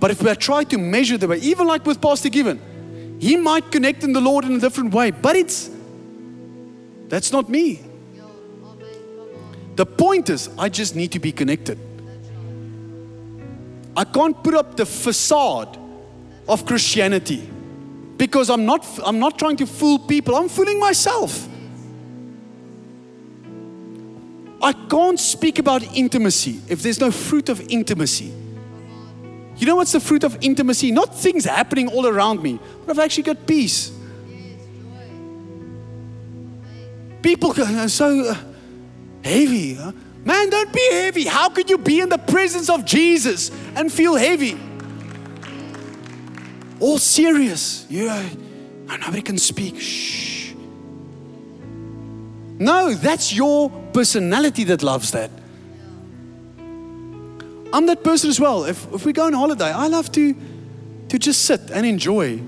But if I try to measure the way, even like with Pastor Given, he might connect in the Lord in a different way, but it's that's not me. The point is, I just need to be connected. I can't put up the facade of Christianity because I'm not, I'm not trying to fool people, I'm fooling myself. I can't speak about intimacy if there's no fruit of intimacy. You know what's the fruit of intimacy? Not things happening all around me, but I've actually got peace. People are so uh, heavy. Man, don't be heavy. How could you be in the presence of Jesus and feel heavy? All serious. Yeah, nobody can speak. Shh. No, that's your personality that loves that. I'm that person as well. If, if we go on holiday, I love to, to just sit and enjoy.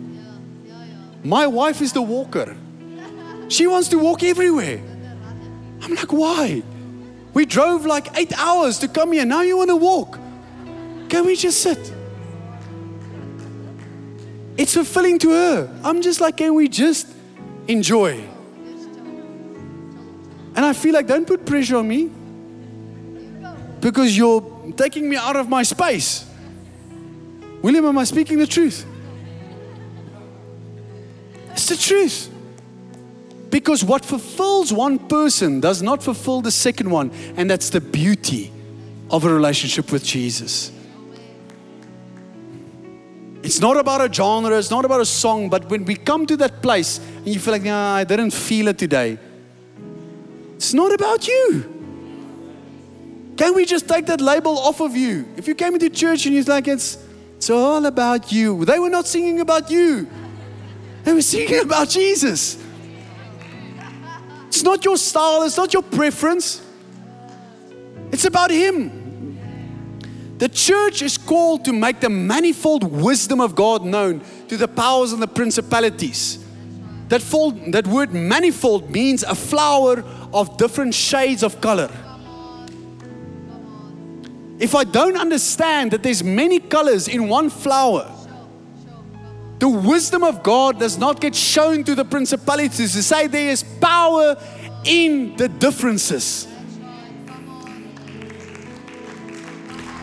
My wife is the walker. She wants to walk everywhere. I'm like, why? We drove like eight hours to come here. Now you want to walk. Can we just sit? It's fulfilling to her. I'm just like, can we just enjoy? And I feel like, don't put pressure on me because you're taking me out of my space. William, am I speaking the truth? It's the truth. Because what fulfills one person does not fulfill the second one, and that's the beauty of a relationship with Jesus. It's not about a genre, it's not about a song, but when we come to that place and you feel like, nah, I didn't feel it today, it's not about you. Can we just take that label off of you? If you came into church and you're like, it's, it's all about you, they were not singing about you, they were singing about Jesus. It's not your style, it's not your preference. It's about Him. The church is called to make the manifold wisdom of God known to the powers and the principalities. That, fold, that word manifold means a flower of different shades of color. If I don't understand that there's many colors in one flower, the wisdom of God does not get shown to the principalities to say there is power in the differences.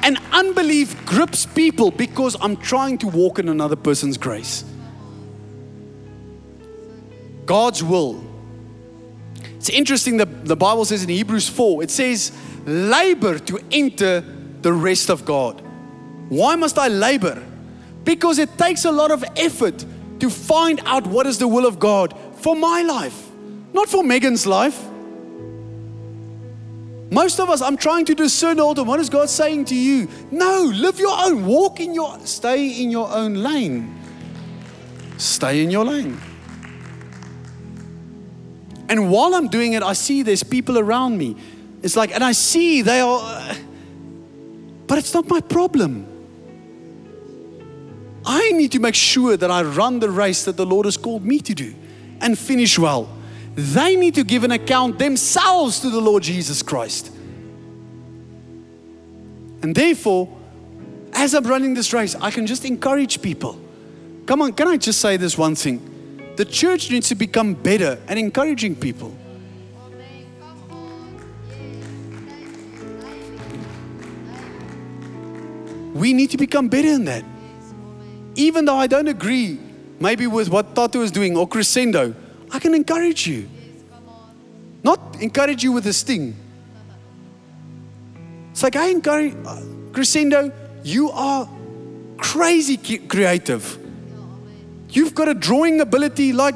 And unbelief grips people because I'm trying to walk in another person's grace. God's will. It's interesting that the Bible says in Hebrews 4, it says, labor to enter the rest of God. Why must I labor? Because it takes a lot of effort to find out what is the will of God for my life, not for Megan's life. Most of us, I'm trying to discern all the what is God saying to you? No, live your own, walk in your, stay in your own lane. Stay in your lane. And while I'm doing it, I see there's people around me. It's like, and I see they are, but it's not my problem. I need to make sure that I run the race that the Lord has called me to do and finish well. They need to give an account themselves to the Lord Jesus Christ. And therefore, as I'm running this race, I can just encourage people. Come on, can I just say this one thing? The church needs to become better at encouraging people. We need to become better in that even though I don't agree maybe with what Tato is doing or Crescendo, I can encourage you. Not encourage you with a sting. It's like I encourage uh, Crescendo, you are crazy creative. You've got a drawing ability like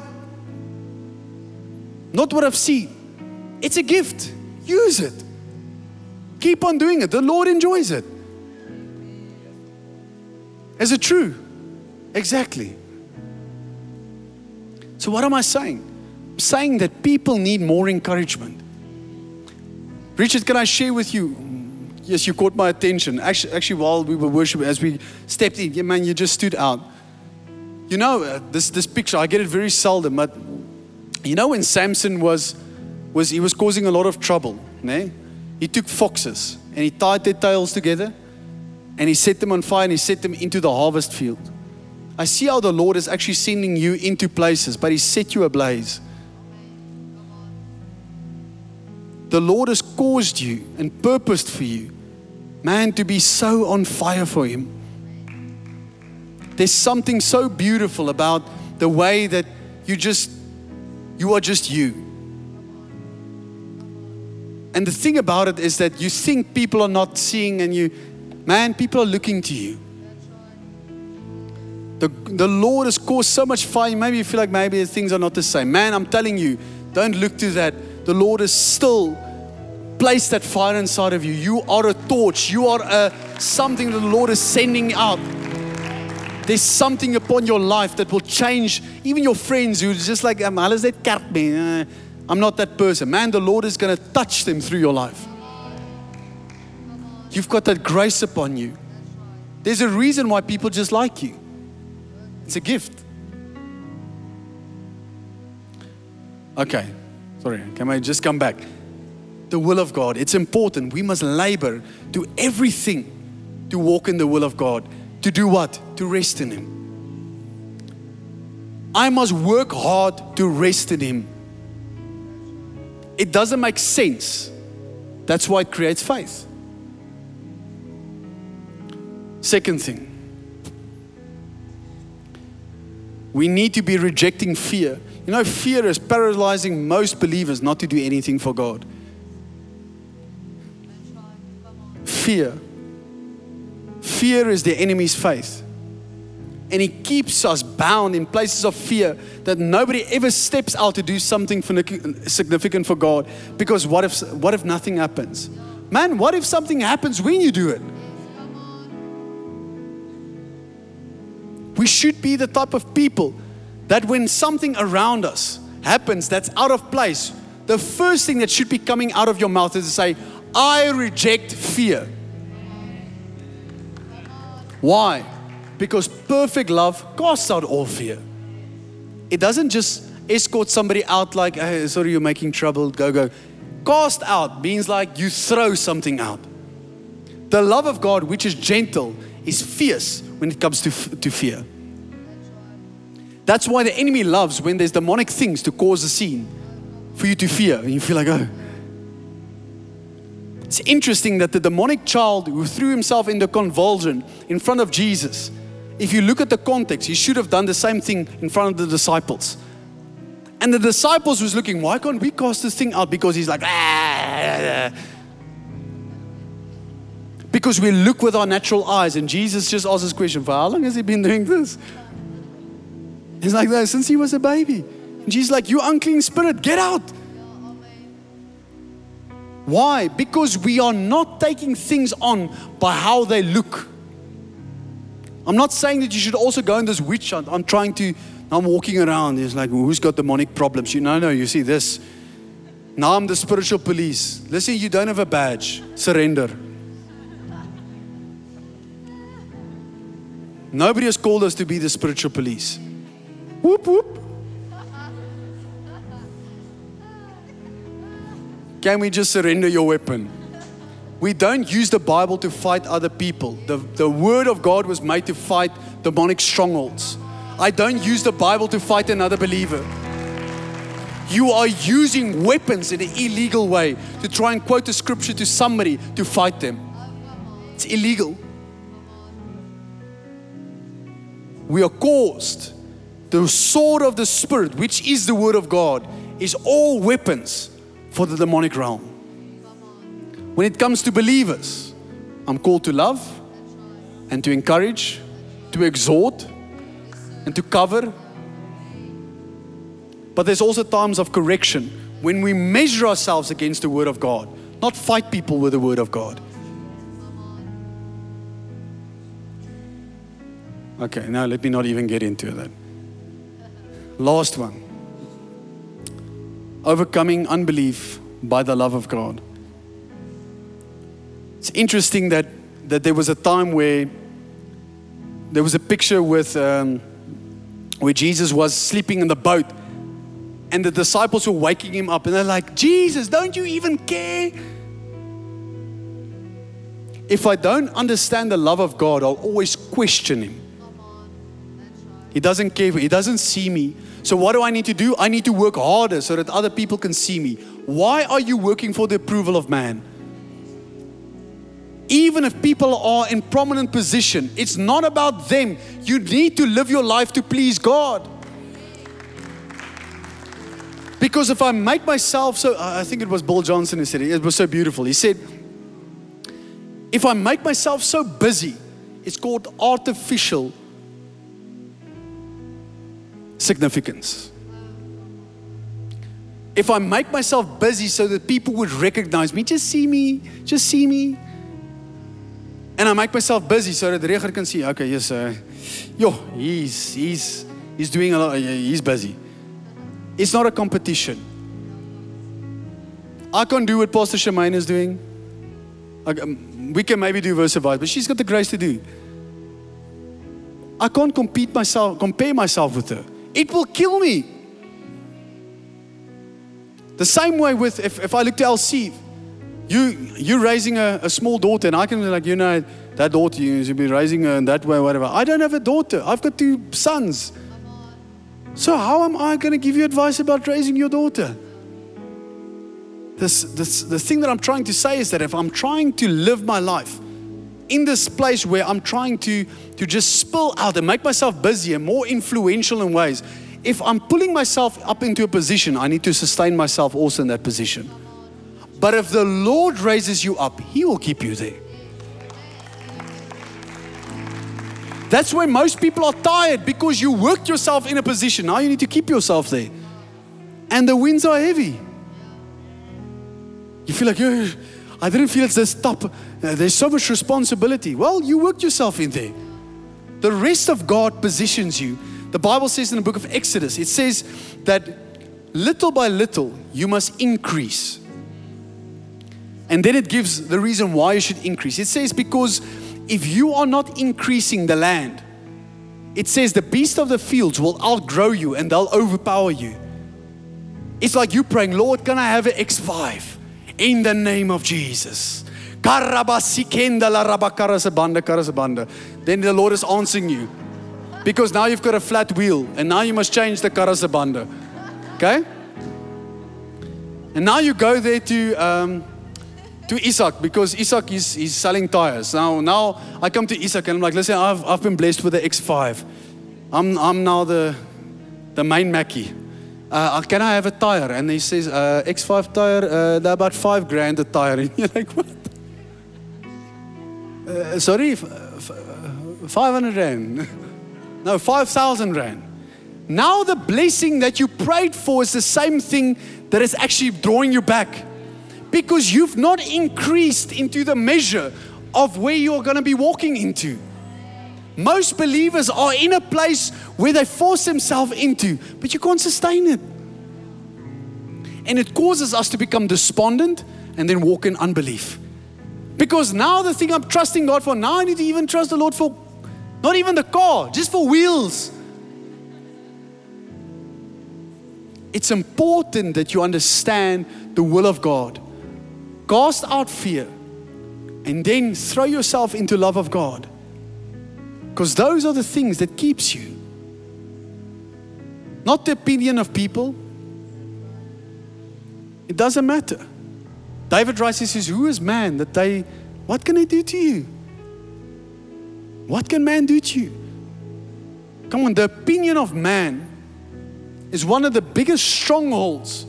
not what I've seen. It's a gift. Use it. Keep on doing it. The Lord enjoys it. Is it true? Exactly. So, what am I saying? I'm saying that people need more encouragement. Richard, can I share with you? Yes, you caught my attention. Actually, actually while we were worshiping, as we stepped in, man, you just stood out. You know, uh, this, this picture, I get it very seldom, but you know when Samson was, was he was causing a lot of trouble, né? He took foxes and he tied their tails together and he set them on fire and he set them into the harvest field. I see how the Lord is actually sending you into places, but he set you ablaze. The Lord has caused you and purposed for you, man, to be so on fire for him. There's something so beautiful about the way that you just you are just you. And the thing about it is that you think people are not seeing, and you, man, people are looking to you. The, the Lord has caused so much fire. Maybe you feel like maybe things are not the same. Man, I'm telling you, don't look to that. The Lord has still placed that fire inside of you. You are a torch. You are a something the Lord is sending out. There's something upon your life that will change even your friends who just like, um, is. Uh, I'm not that person. Man, the Lord is going to touch them through your life. You've got that grace upon you. There's a reason why people just like you. It's a gift. Okay, sorry, can I just come back? The will of God, it's important. We must labor, do everything to walk in the will of God. To do what? To rest in Him. I must work hard to rest in Him. It doesn't make sense. That's why it creates faith. Second thing, we need to be rejecting fear. You know, fear is paralyzing most believers not to do anything for God. Fear. Fear is the enemy's faith. And he keeps us bound in places of fear that nobody ever steps out to do something significant for God. Because what if, what if nothing happens? Man, what if something happens when you do it? We should be the type of people that when something around us happens that's out of place, the first thing that should be coming out of your mouth is to say, I reject fear. Why? Because perfect love casts out all fear. It doesn't just escort somebody out like, hey, sorry, you're making trouble, go, go. Cast out means like you throw something out. The love of God, which is gentle, is fierce when it comes to, to fear. That's why the enemy loves when there's demonic things to cause a scene for you to fear. And you feel like, oh. It's interesting that the demonic child who threw himself into convulsion in front of Jesus if you look at the context, he should have done the same thing in front of the disciples. And the disciples was looking, why can't we cast this thing out? Because he's like, ah. ah, ah, ah. Because we look with our natural eyes, and Jesus just asked this question, for how long has he been doing this? He's like, that since he was a baby. And Jesus like, you unclean spirit, get out. Why? Because we are not taking things on by how they look. I'm not saying that you should also go in this witch hunt. I'm trying to, I'm walking around. It's like, who's got demonic problems? You know, no, you see this. Now I'm the spiritual police. Listen, you don't have a badge. Surrender. Nobody has called us to be the spiritual police. Whoop, whoop. Can we just surrender your weapon? We don't use the Bible to fight other people. The, the Word of God was made to fight demonic strongholds. I don't use the Bible to fight another believer. You are using weapons in an illegal way to try and quote the scripture to somebody to fight them. It's illegal. We are caused. The sword of the Spirit, which is the Word of God, is all weapons for the demonic realm. When it comes to believers, I'm called to love and to encourage, to exhort, and to cover. But there's also times of correction when we measure ourselves against the Word of God, not fight people with the Word of God. Okay, now let me not even get into that. Last one overcoming unbelief by the love of God. It's interesting that, that there was a time where there was a picture with um, where Jesus was sleeping in the boat and the disciples were waking him up and they're like, Jesus, don't you even care? if I don't understand the love of God, I'll always question Him. He doesn't care, He doesn't see me. So, what do I need to do? I need to work harder so that other people can see me. Why are you working for the approval of man? Even if people are in prominent position, it's not about them. You need to live your life to please God. Because if I make myself so, I think it was Bill Johnson who said it, it was so beautiful. He said, if I make myself so busy, it's called artificial significance. If I make myself busy so that people would recognize me, just see me, just see me. And I make myself busy so that the rechter can see, okay, yes, uh, yo, he's, he's, he's doing a lot, he's busy. It's not a competition. I can't do what Pastor Shemaine is doing. Um, we can maybe do Versified, but she's got the grace to do. I can't compete myself, compare myself with her. It will kill me. The same way with if, if I look to LC, you you're raising a, a small daughter, and I can be like, you know, that daughter you should be raising her in that way, whatever. I don't have a daughter. I've got two sons. So how am I going to give you advice about raising your daughter? This, this, the thing that I'm trying to say is that if I'm trying to live my life in this place where I'm trying to, to just spill out and make myself busier, more influential in ways, if I'm pulling myself up into a position, I need to sustain myself also in that position. But if the Lord raises you up, He will keep you there. That's when most people are tired because you worked yourself in a position. Now you need to keep yourself there. And the winds are heavy. You feel like, I didn't feel it's this top. Uh, there's so much responsibility. Well, you worked yourself in there. The rest of God positions you. The Bible says in the book of Exodus, it says that little by little you must increase. And then it gives the reason why you should increase. It says, because if you are not increasing the land, it says the beast of the fields will outgrow you and they'll overpower you. It's like you praying, Lord, can I have an X5 in the name of Jesus? Then the Lord is answering you because now you've got a flat wheel and now you must change the karasabanda. Okay? And now you go there to. Um, to Isaac because Isaac is, is selling tires. Now, now I come to Isaac and I'm like, listen, I've, I've been blessed with the X5. I'm, I'm now the, the main Mackie. Uh, can I have a tire? And he says, uh, X5 tire, uh, they're about five grand a tire. And you're like, what? Uh, sorry, f- f- 500 rand. no, 5,000 rand. Now the blessing that you prayed for is the same thing that is actually drawing you back because you've not increased into the measure of where you're going to be walking into. Most believers are in a place where they force themselves into, but you can't sustain it. And it causes us to become despondent and then walk in unbelief. Because now the thing I'm trusting God for, now I need to even trust the Lord for not even the car, just for wheels. It's important that you understand the will of God. Cast out fear and then throw yourself into love of God. Because those are the things that keeps you. Not the opinion of people. It doesn't matter. David he says, Who is man that they, what can they do to you? What can man do to you? Come on, the opinion of man is one of the biggest strongholds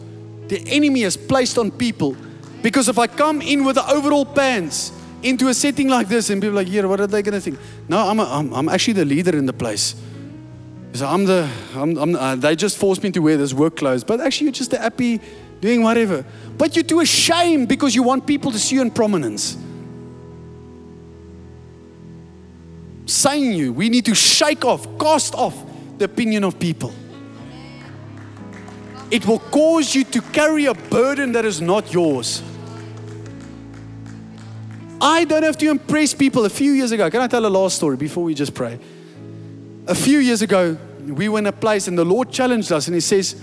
the enemy has placed on people because if I come in with the overall pants into a setting like this and people like, yeah, what are they going to think? No, I'm, a, I'm, I'm actually the leader in the place. So I'm the, I'm, I'm, uh, they just forced me to wear this work clothes. But actually, you're just happy doing whatever. But you're too ashamed because you want people to see you in prominence. Saying you, we need to shake off, cast off the opinion of people it will cause you to carry a burden that is not yours. I don't have to impress people. A few years ago, can I tell a last story before we just pray? A few years ago, we were in a place and the Lord challenged us and He says,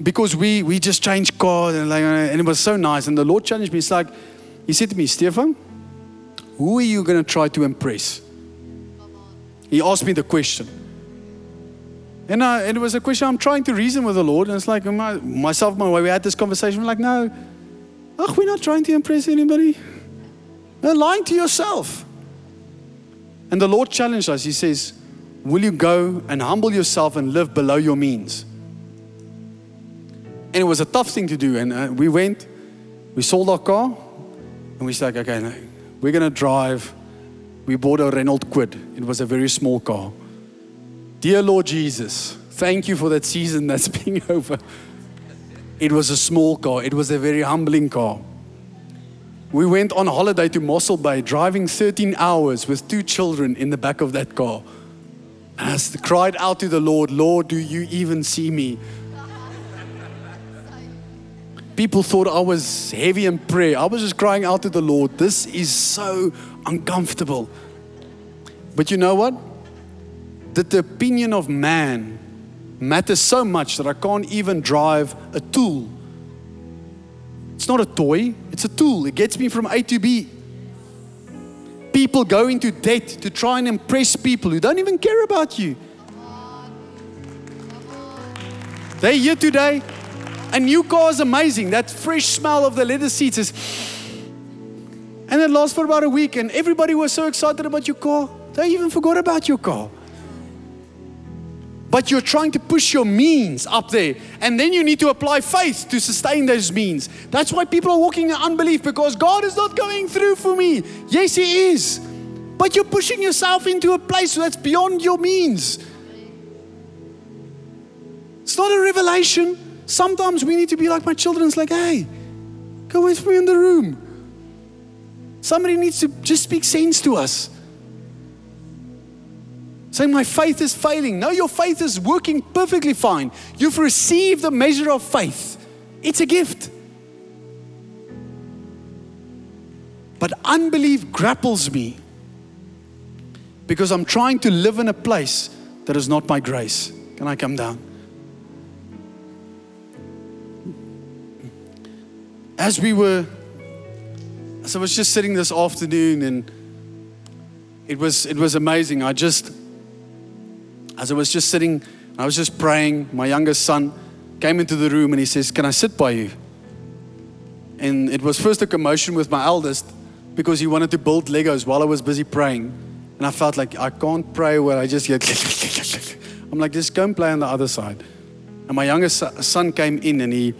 because we, we just changed cars and, like, and it was so nice. And the Lord challenged me. It's like, He said to me, Stephan, Who are you going to try to impress? He asked me the question. And, I, and it was a question I'm trying to reason with the Lord. And it's like my, myself, my way, we had this conversation. We're like, no, ach, we're not trying to impress anybody. Lying to yourself. And the Lord challenged us. He says, Will you go and humble yourself and live below your means? And it was a tough thing to do. And uh, we went, we sold our car, and we said, okay, no, we're going to drive. We bought a Renault Kwid. It was a very small car. Dear Lord Jesus, thank you for that season that's being over. It was a small car, it was a very humbling car. We went on holiday to Mossel Bay, driving 13 hours with two children in the back of that car. And I cried out to the Lord, Lord, do you even see me? People thought I was heavy in prayer. I was just crying out to the Lord, this is so uncomfortable. But you know what? That the opinion of man matters so much that I can't even drive a tool. It's not a toy, it's a tool. It gets me from A to B. People go into debt to try and impress people who don't even care about you. They're here today. A new car is amazing. That fresh smell of the leather seats is. And it lasts for about a week, and everybody was so excited about your car, they even forgot about your car but you're trying to push your means up there. And then you need to apply faith to sustain those means. That's why people are walking in unbelief because God is not going through for me. Yes, He is. But you're pushing yourself into a place that's beyond your means. It's not a revelation. Sometimes we need to be like my children. It's like, hey, go with me in the room. Somebody needs to just speak sense to us saying, My faith is failing. No, your faith is working perfectly fine. You've received the measure of faith, it's a gift. But unbelief grapples me because I'm trying to live in a place that is not my grace. Can I come down? As we were, as I was just sitting this afternoon and it was it was amazing. I just as I was just sitting, I was just praying, my youngest son came into the room and he says, Can I sit by you? And it was first a commotion with my eldest because he wanted to build Legos while I was busy praying. And I felt like I can't pray where I just get. I'm like, just go and play on the other side. And my youngest son came in and he,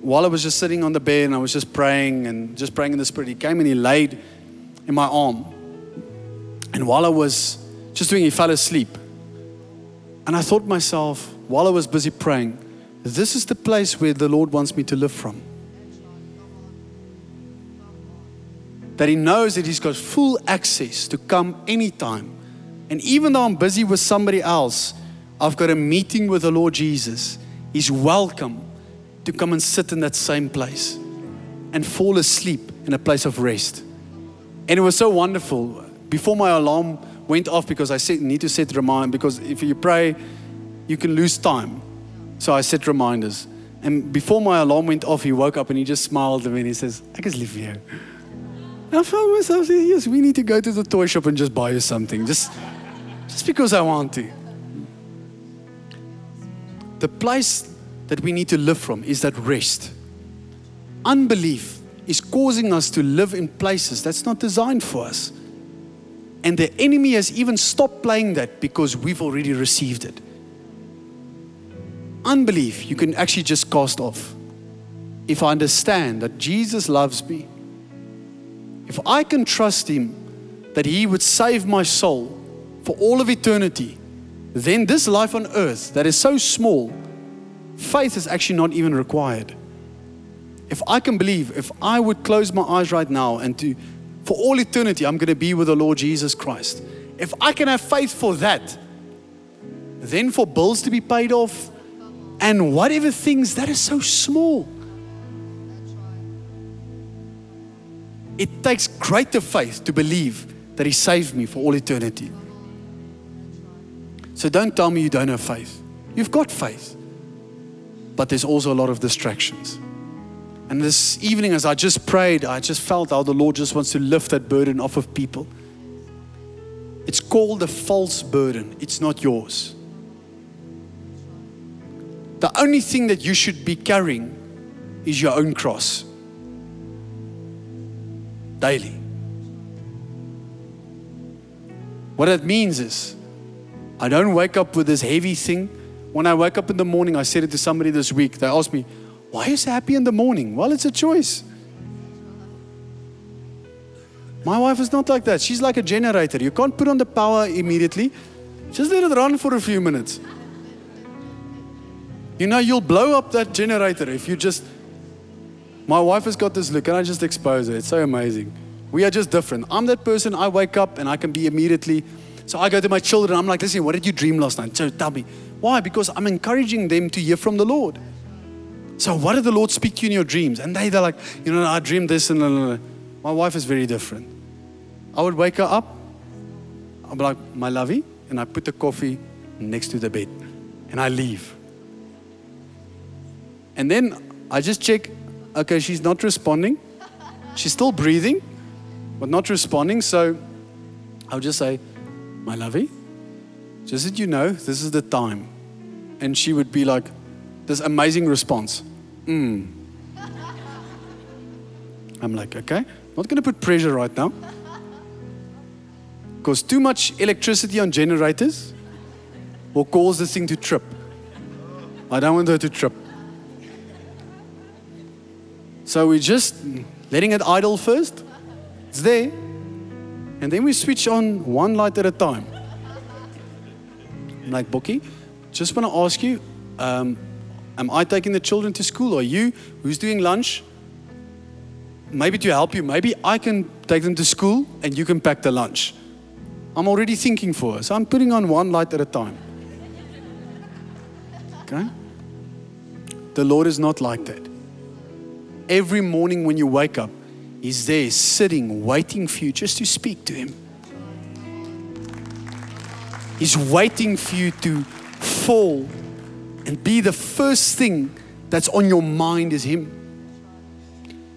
while I was just sitting on the bed and I was just praying and just praying in the spirit, he came and he laid in my arm. And while I was just doing, he fell asleep. And I thought myself, while I was busy praying, this is the place where the Lord wants me to live from. That He knows that He's got full access to come anytime. And even though I'm busy with somebody else, I've got a meeting with the Lord Jesus. He's welcome to come and sit in that same place and fall asleep in a place of rest. And it was so wonderful. Before my alarm went off because I said, need to set remind because if you pray, you can lose time. So I set reminders. And before my alarm went off, he woke up and he just smiled at me and he says, I can live here. And I found myself saying, yes, we need to go to the toy shop and just buy you something. Just, just because I want to. The place that we need to live from is that rest. Unbelief is causing us to live in places that's not designed for us. And the enemy has even stopped playing that because we've already received it. Unbelief, you can actually just cast off. If I understand that Jesus loves me, if I can trust Him that He would save my soul for all of eternity, then this life on earth that is so small, faith is actually not even required. If I can believe, if I would close my eyes right now and to for all eternity, I'm going to be with the Lord Jesus Christ. If I can have faith for that, then for bills to be paid off and whatever things that is so small. It takes greater faith to believe that He saved me for all eternity. So don't tell me you don't have faith. You've got faith, but there's also a lot of distractions. And this evening, as I just prayed, I just felt how the Lord just wants to lift that burden off of people. It's called a false burden, it's not yours. The only thing that you should be carrying is your own cross daily. What that means is, I don't wake up with this heavy thing. When I wake up in the morning, I said it to somebody this week. They asked me, Why is happy in the morning? Well, it's a choice. My wife is not like that. She's like a generator. You can't put on the power immediately, just let it run for a few minutes. You know, you'll blow up that generator if you just. My wife has got this look, and I just expose her. It's so amazing. We are just different. I'm that person, I wake up and I can be immediately. So I go to my children, I'm like, listen, what did you dream last night? So tell me. Why? Because I'm encouraging them to hear from the Lord. So what did the Lord speak to you in your dreams? And they, they're like, you know, I dreamed this and blah, blah, blah. my wife is very different. I would wake her up, I'm like, my lovey, and I put the coffee next to the bed and I leave. And then I just check, okay, she's not responding. She's still breathing, but not responding. So I'll just say, my lovey, just that you know, this is the time. And she would be like, this amazing response. Mm. I'm like, okay, not going to put pressure right now. Because too much electricity on generators will cause this thing to trip. I don't want her to trip. So we're just letting it idle first. It's there. And then we switch on one light at a time. I'm like, Bookie, just want to ask you um, am I taking the children to school or you? Who's doing lunch? Maybe to help you, maybe I can take them to school and you can pack the lunch. I'm already thinking for her. So I'm putting on one light at a time. Okay? The Lord is not like that. Every morning when you wake up, He's there sitting, waiting for you just to speak to Him. He's waiting for you to fall and be the first thing that's on your mind is Him.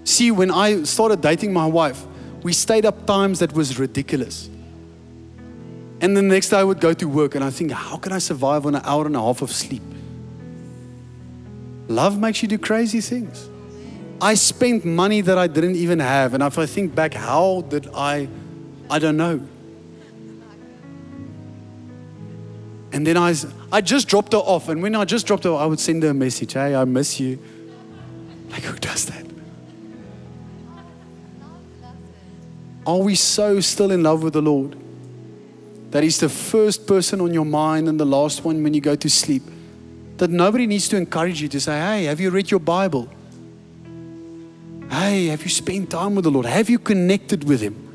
See, when I started dating my wife, we stayed up times that was ridiculous. And the next day I would go to work and I think, how can I survive on an hour and a half of sleep? Love makes you do crazy things. I spent money that I didn't even have. And if I think back, how did I? I don't know. And then I, I just dropped her off. And when I just dropped her, I would send her a message Hey, I miss you. Like, who does that? Are we so still in love with the Lord that He's the first person on your mind and the last one when you go to sleep? That nobody needs to encourage you to say, Hey, have you read your Bible? Hey, have you spent time with the Lord? Have you connected with Him?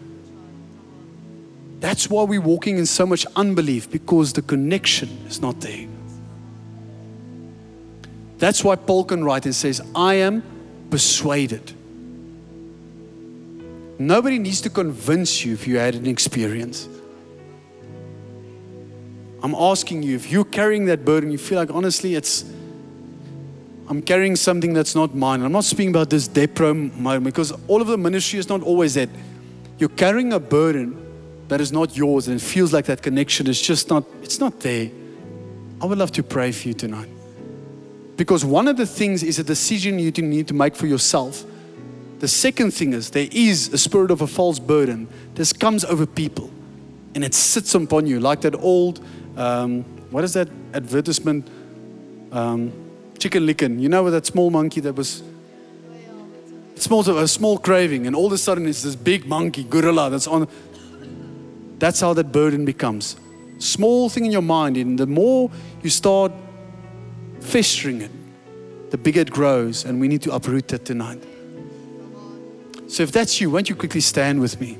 That's why we're walking in so much unbelief because the connection is not there. That's why Paul can write and says, I am persuaded. Nobody needs to convince you if you had an experience. I'm asking you, if you're carrying that burden, you feel like honestly, it's I'm carrying something that's not mine. I'm not speaking about this depro moment because all of the ministry is not always that. You're carrying a burden that is not yours and it feels like that connection is just not, it's not there. I would love to pray for you tonight. Because one of the things is a decision you need to make for yourself. The second thing is there is a spirit of a false burden. This comes over people and it sits upon you like that old, um, what is that advertisement? Um, chicken licken. You know, with that small monkey that was small, a small craving, and all of a sudden it's this big monkey, gorilla, that's on. That's how that burden becomes. Small thing in your mind, and the more you start festering it, the bigger it grows, and we need to uproot that tonight. So if that's you, why don't you quickly stand with me?